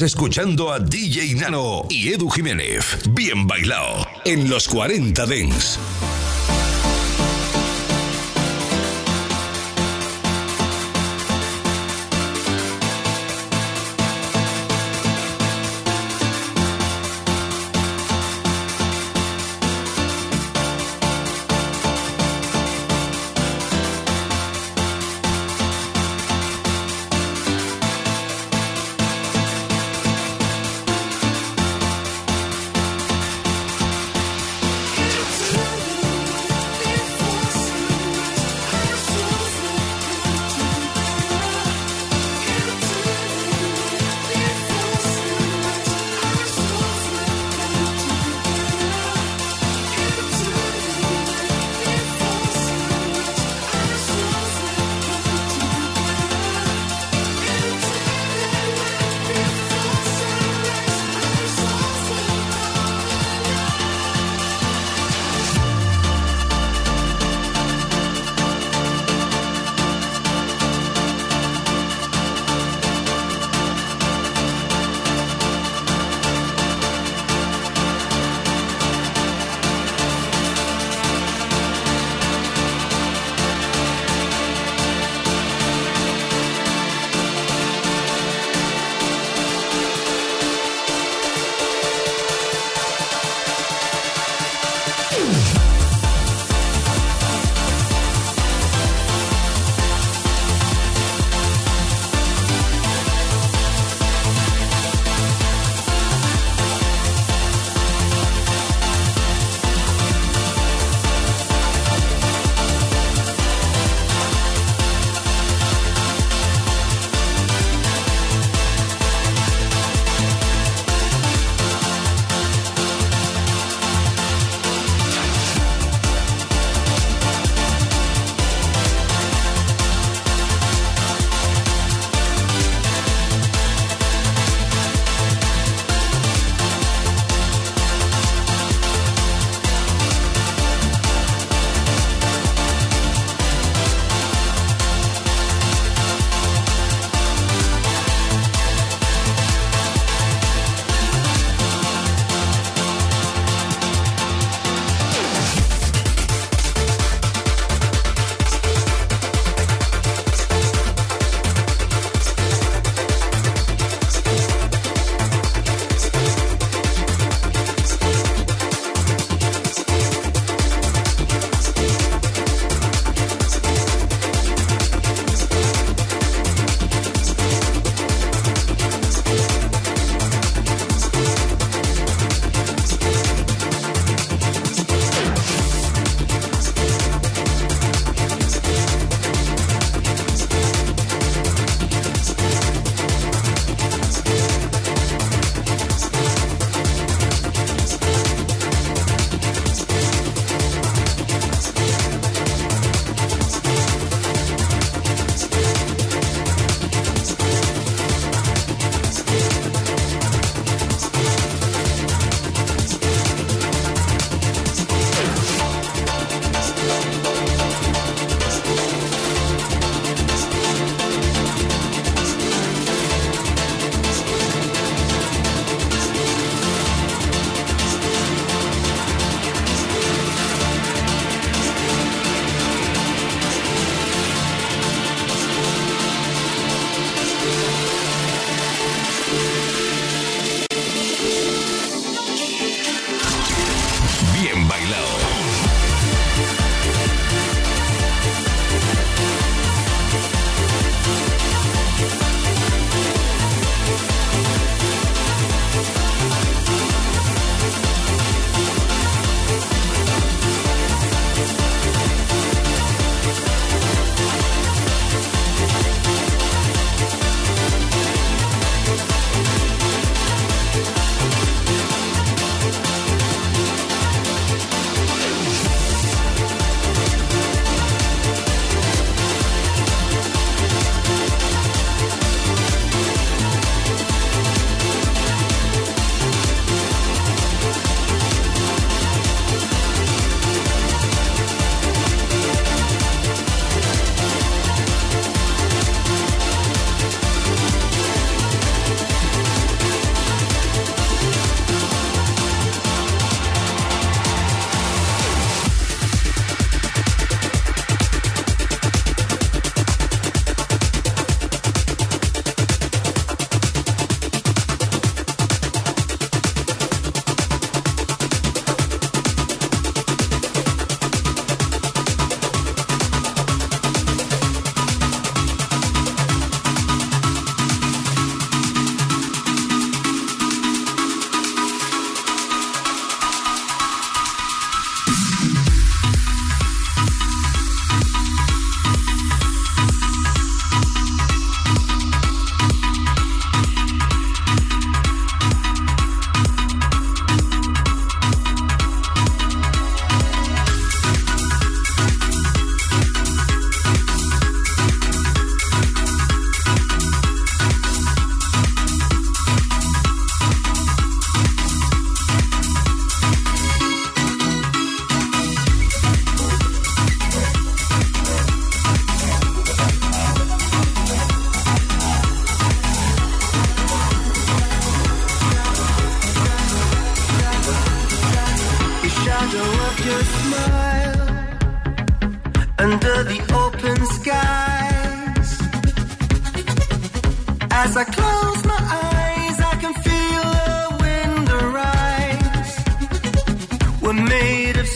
Escuchando a DJ Nano y Edu Jiménez. Bien bailado en los 40 Dents.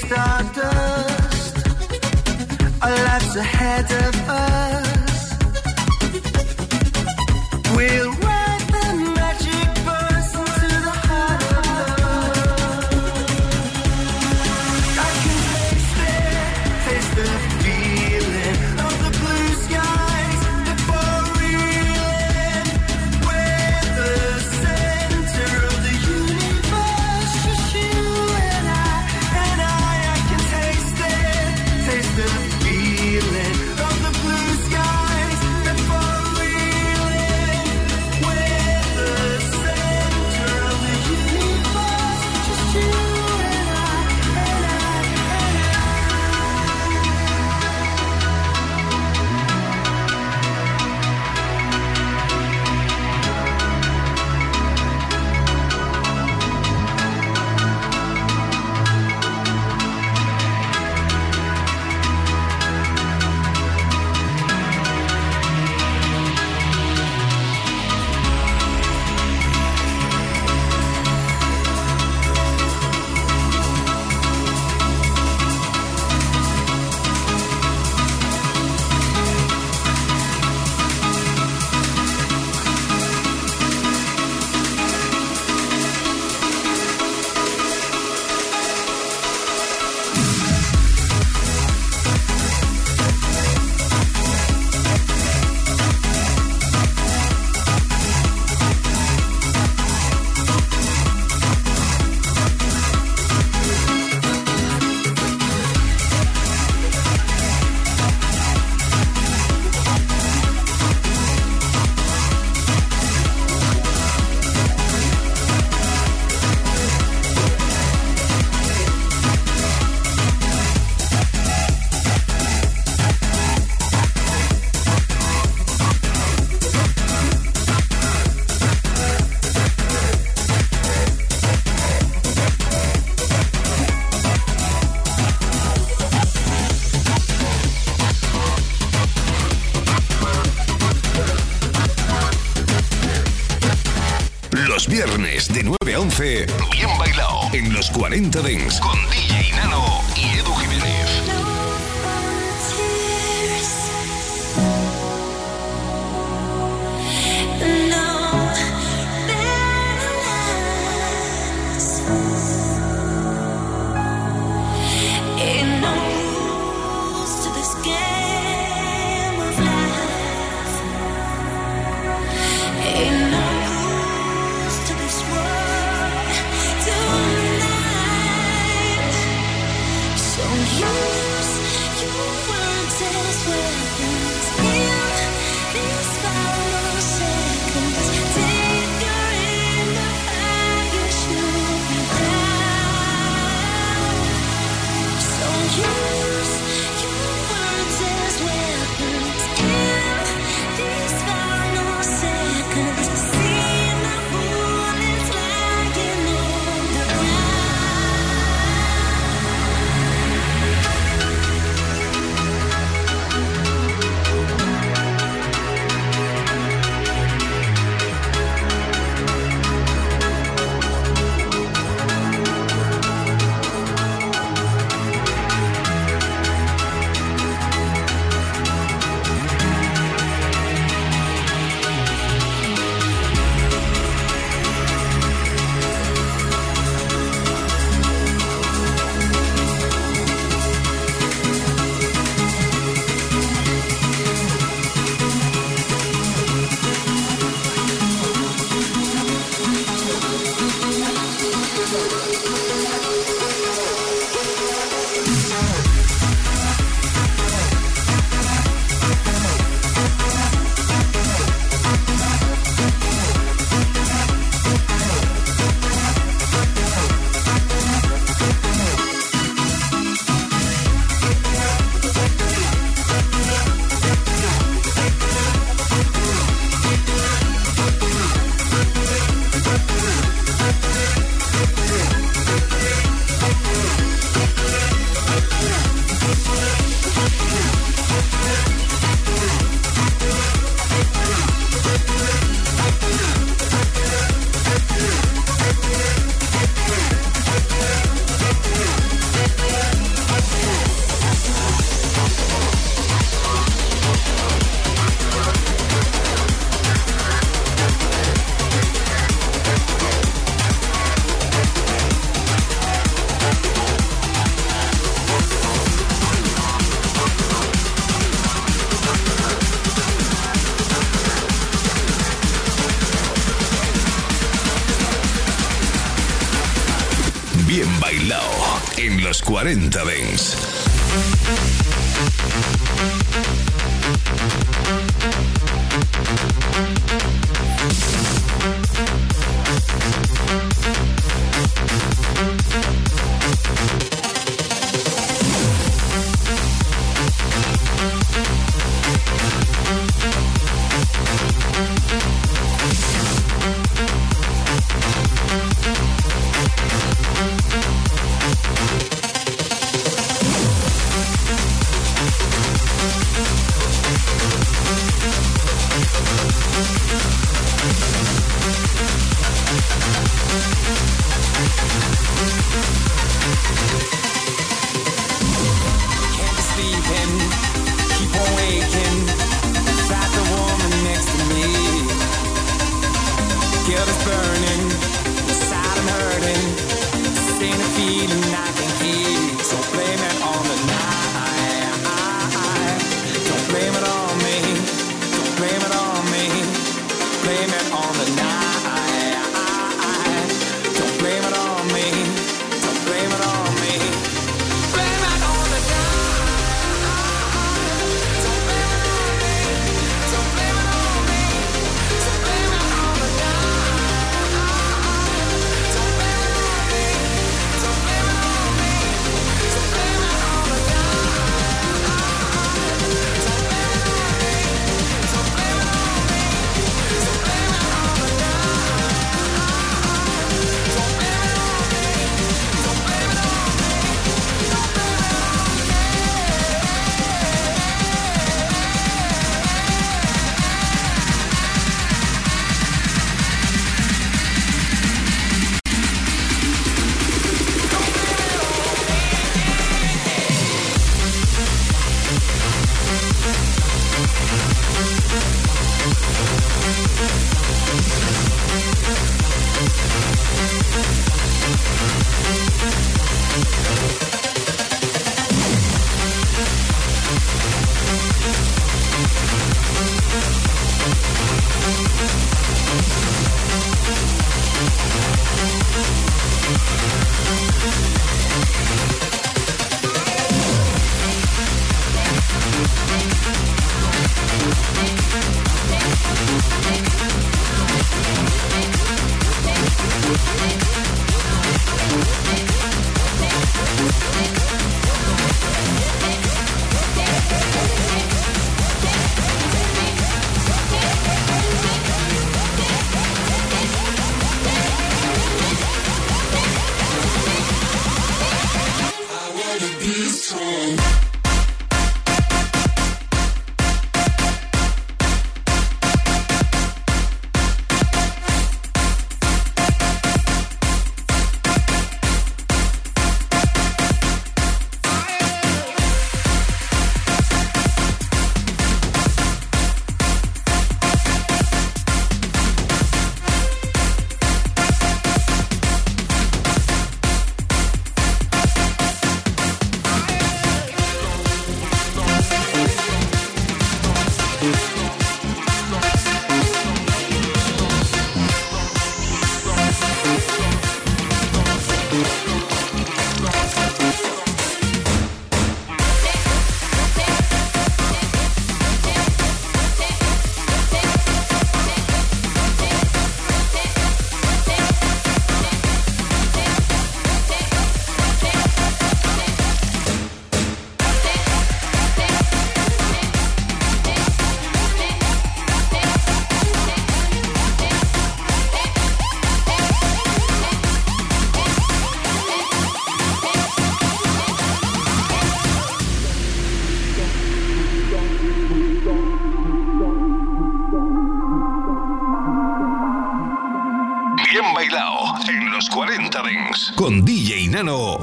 stardust. Our lives ahead of us. los viernes de 9 a 11, bien bailado en los 40 Dents con DJ Nano. 40 Dents.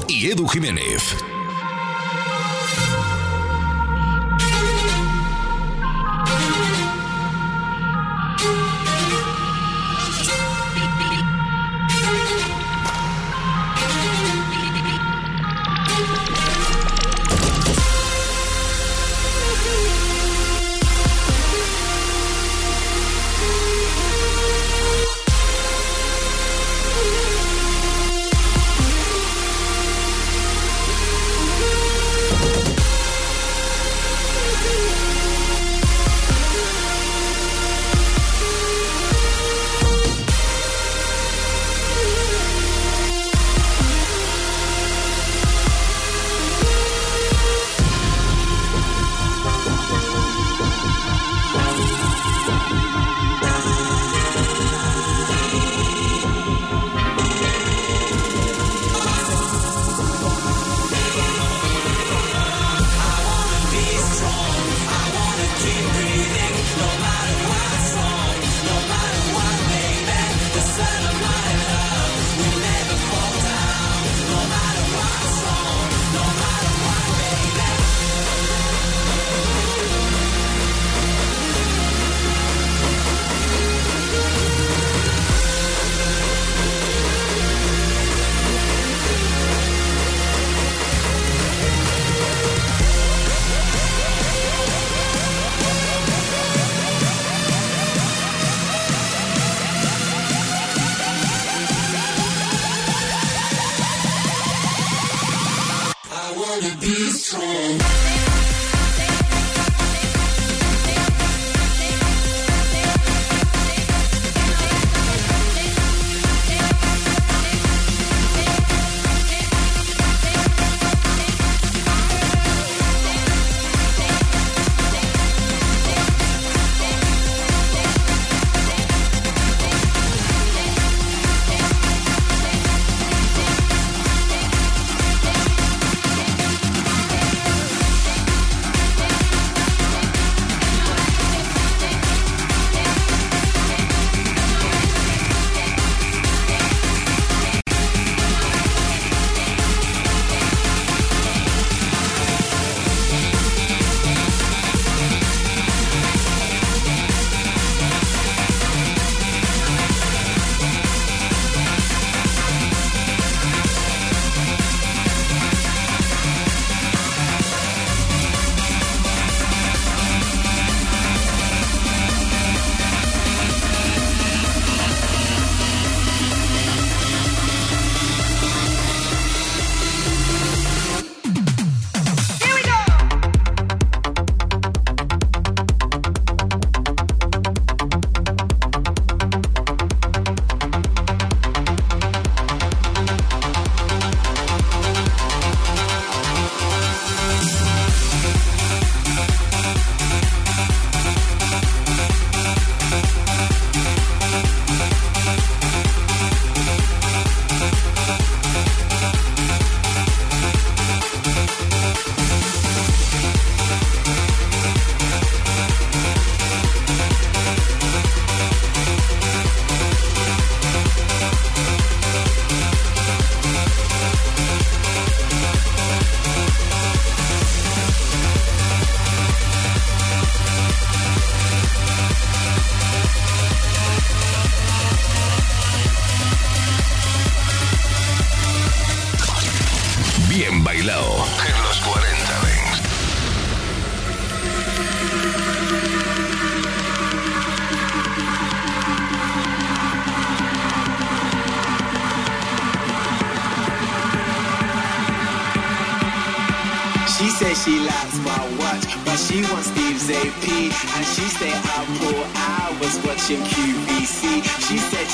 Y Edu Jiménez.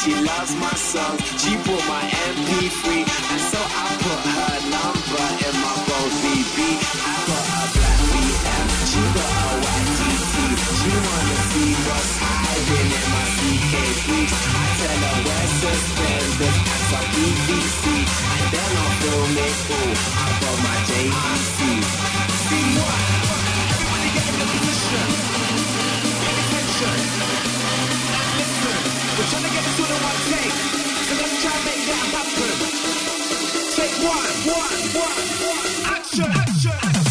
She loves my. She one, one, one, one, action, action, action.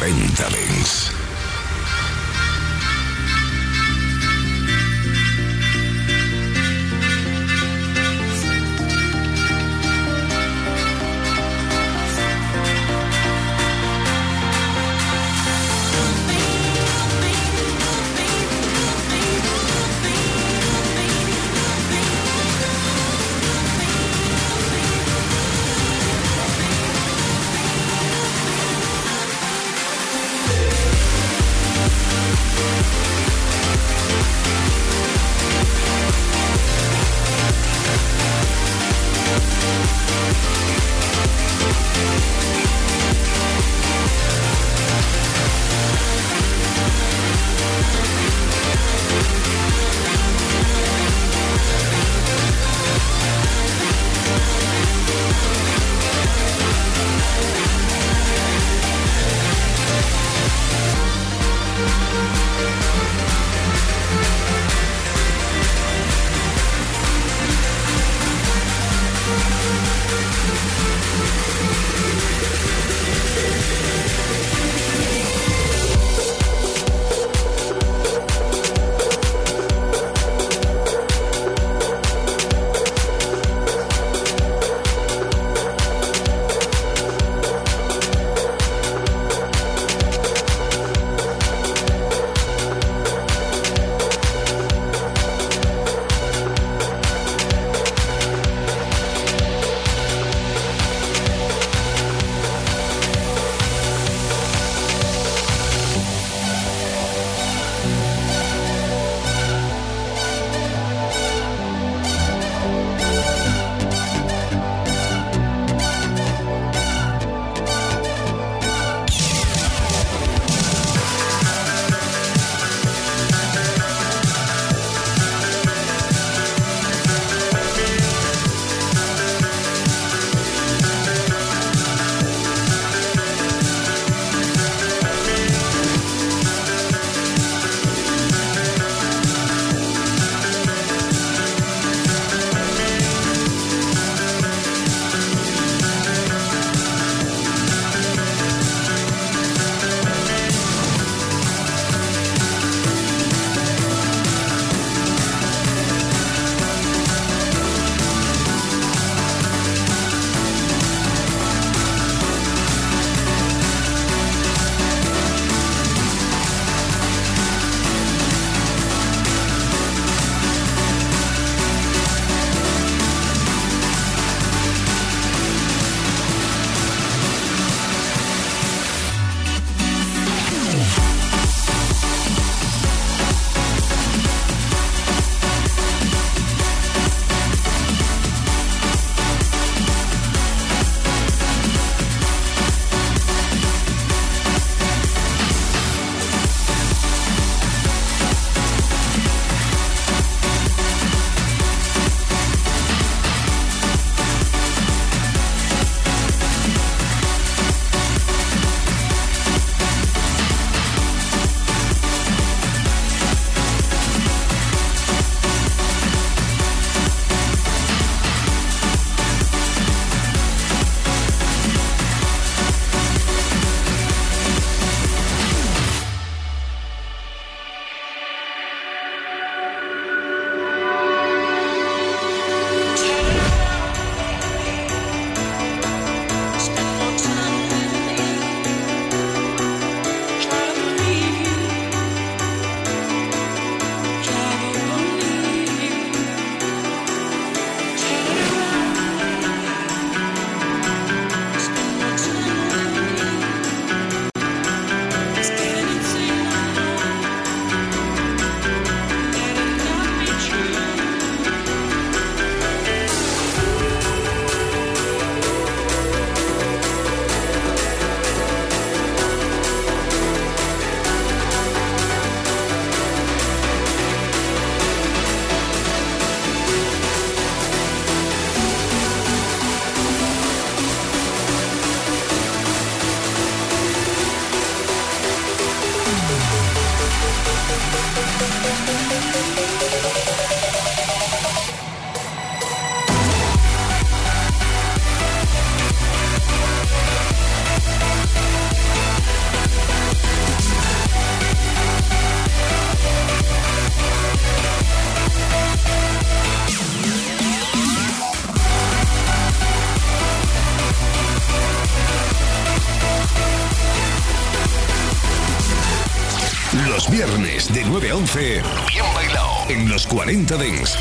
4020. 40 Dents.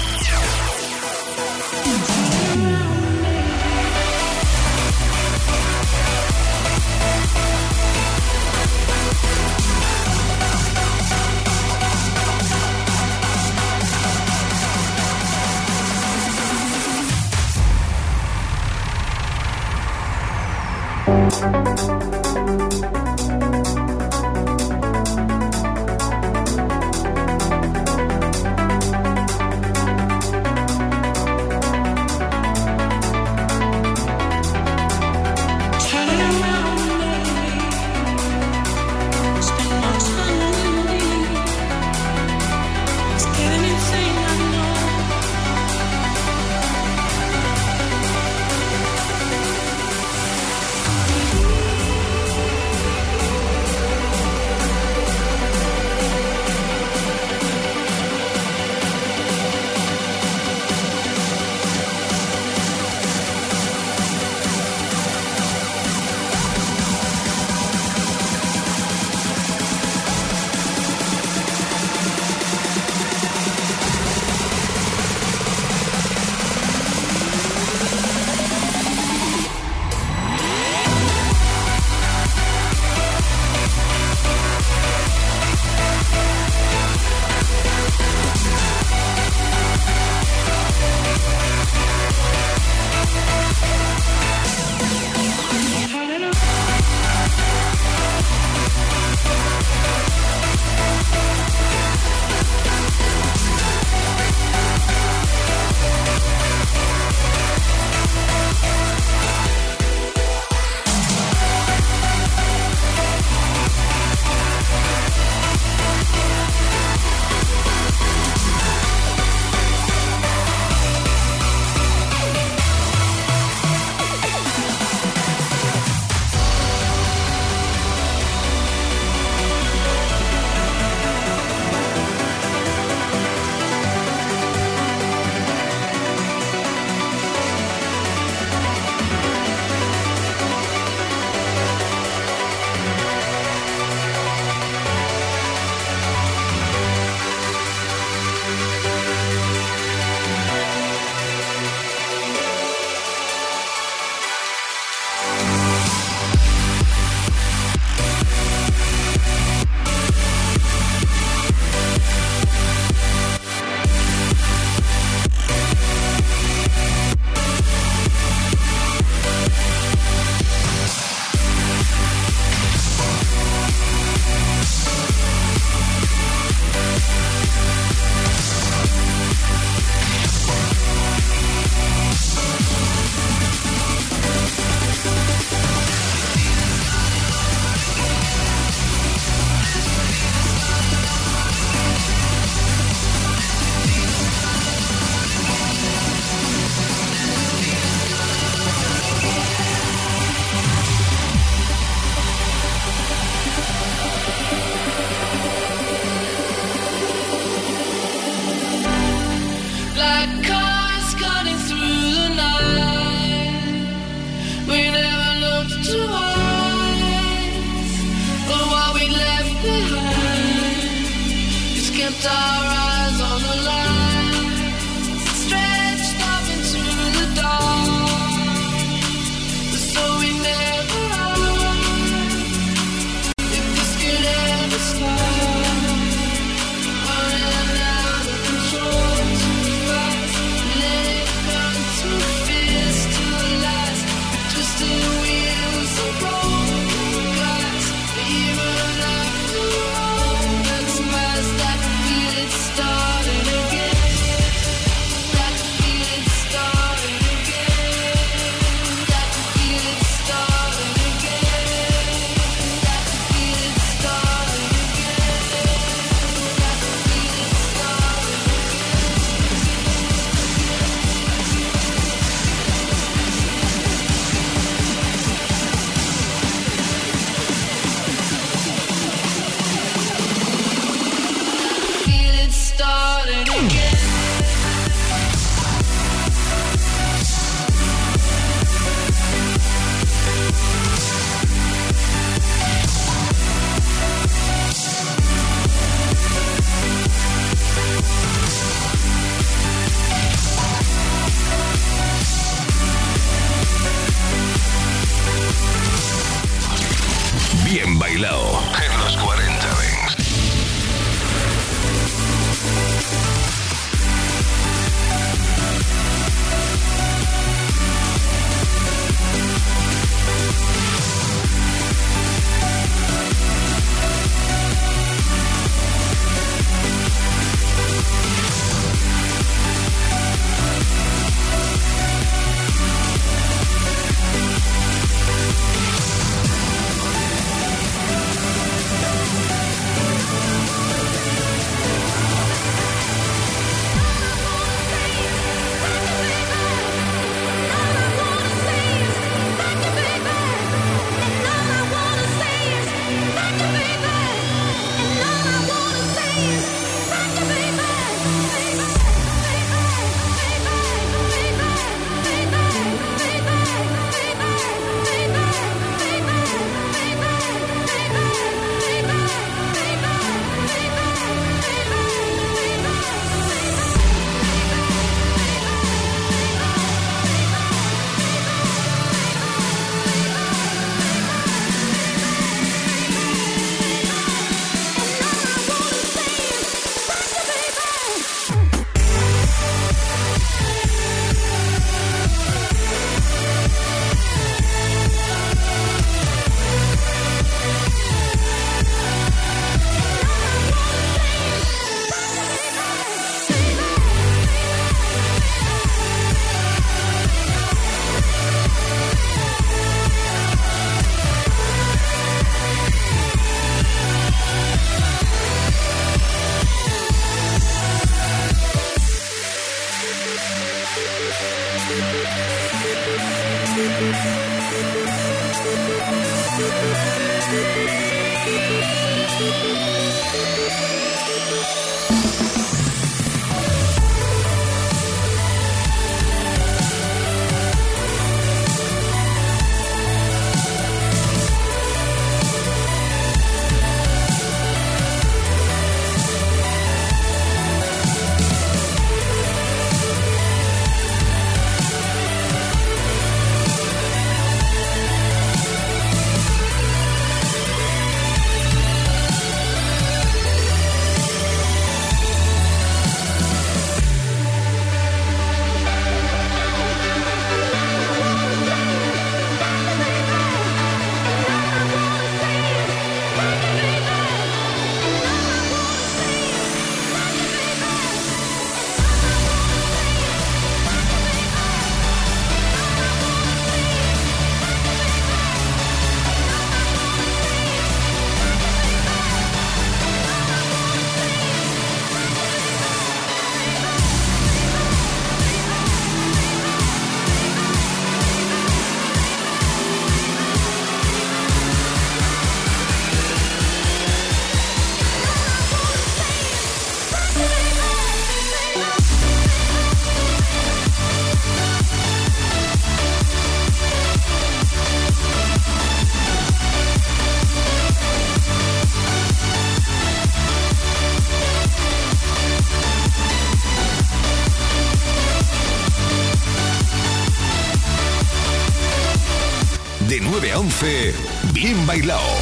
Bien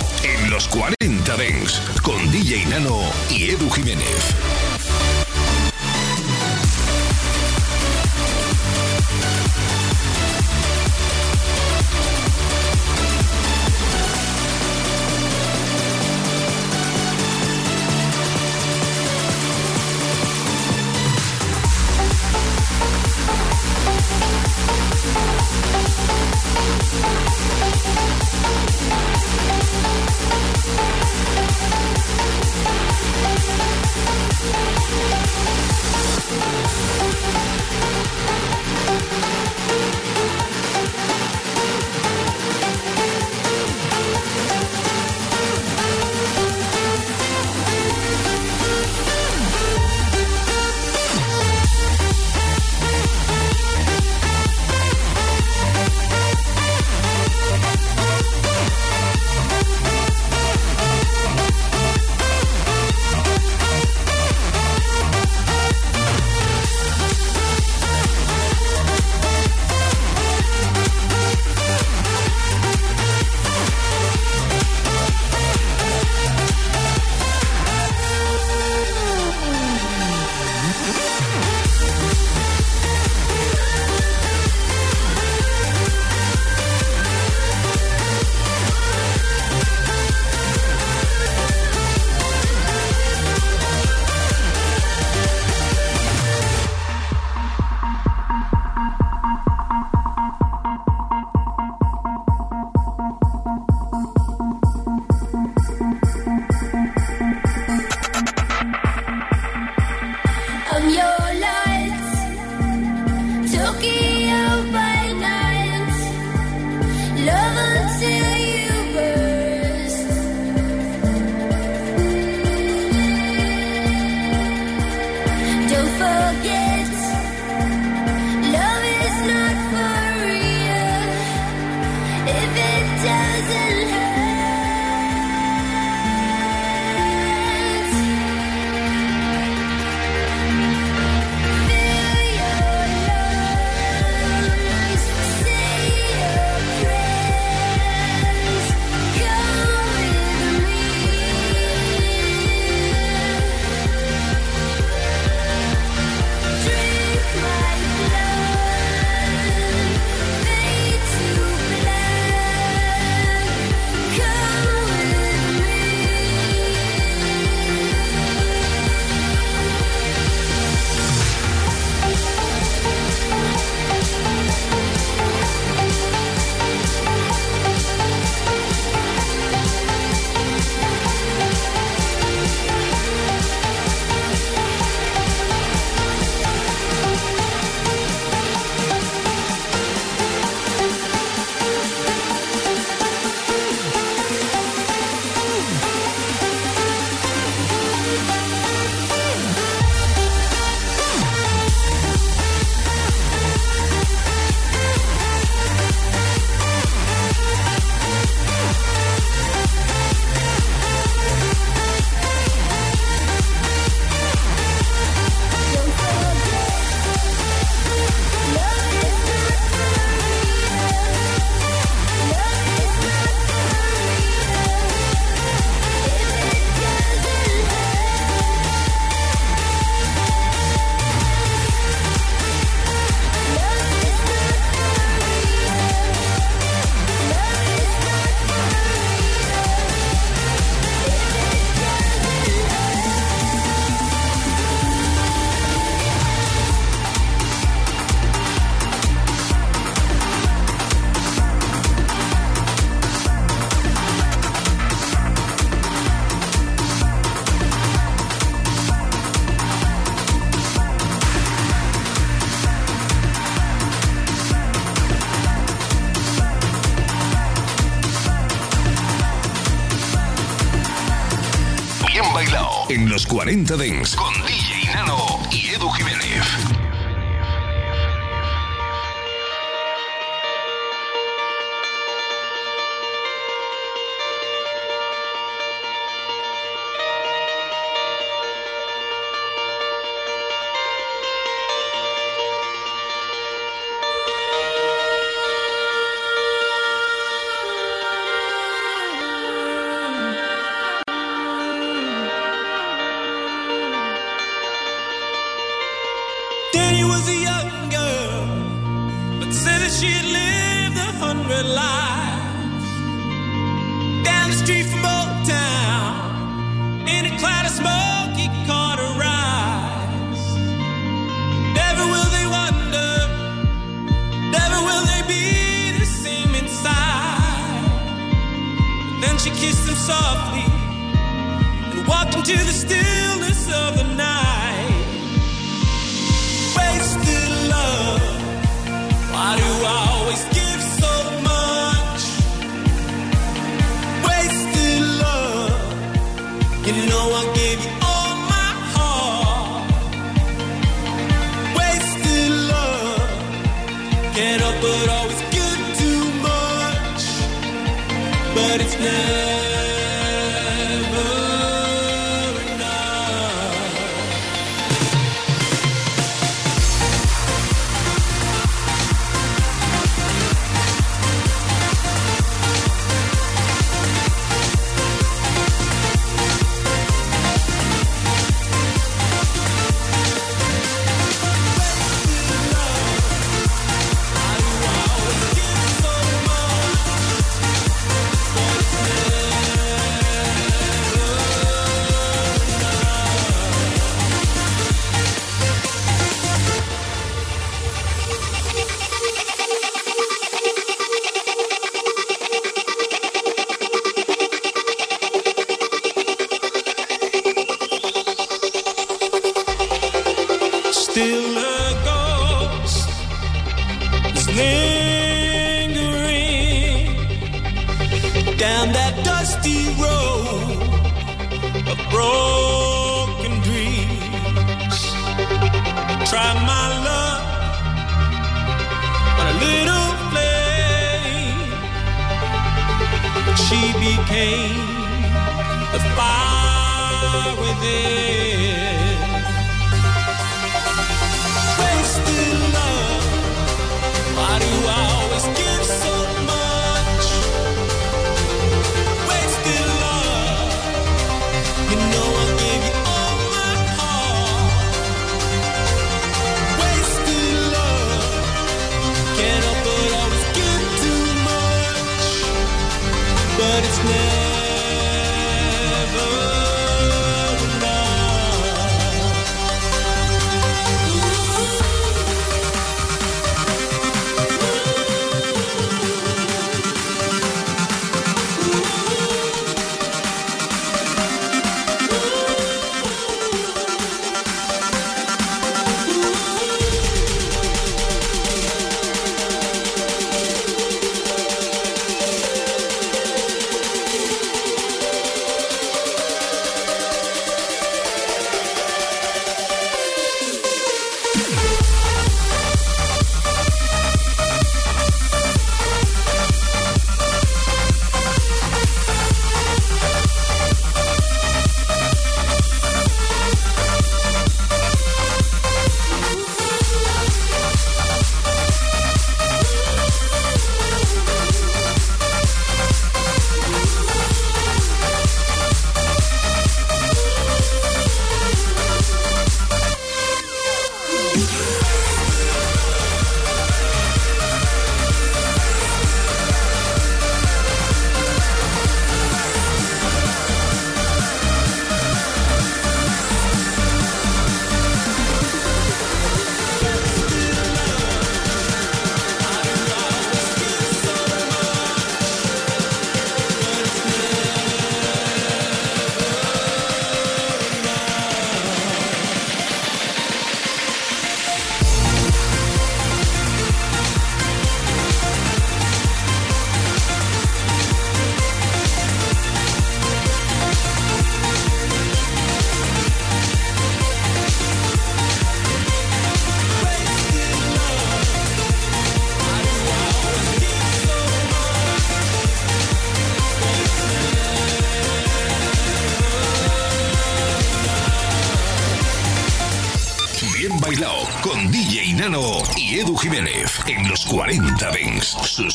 los 40 Dents con DJ Nano y Edu Jiménez.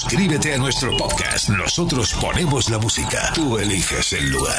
Suscríbete a nuestro podcast. Nosotros ponemos la música. Tú eliges el lugar.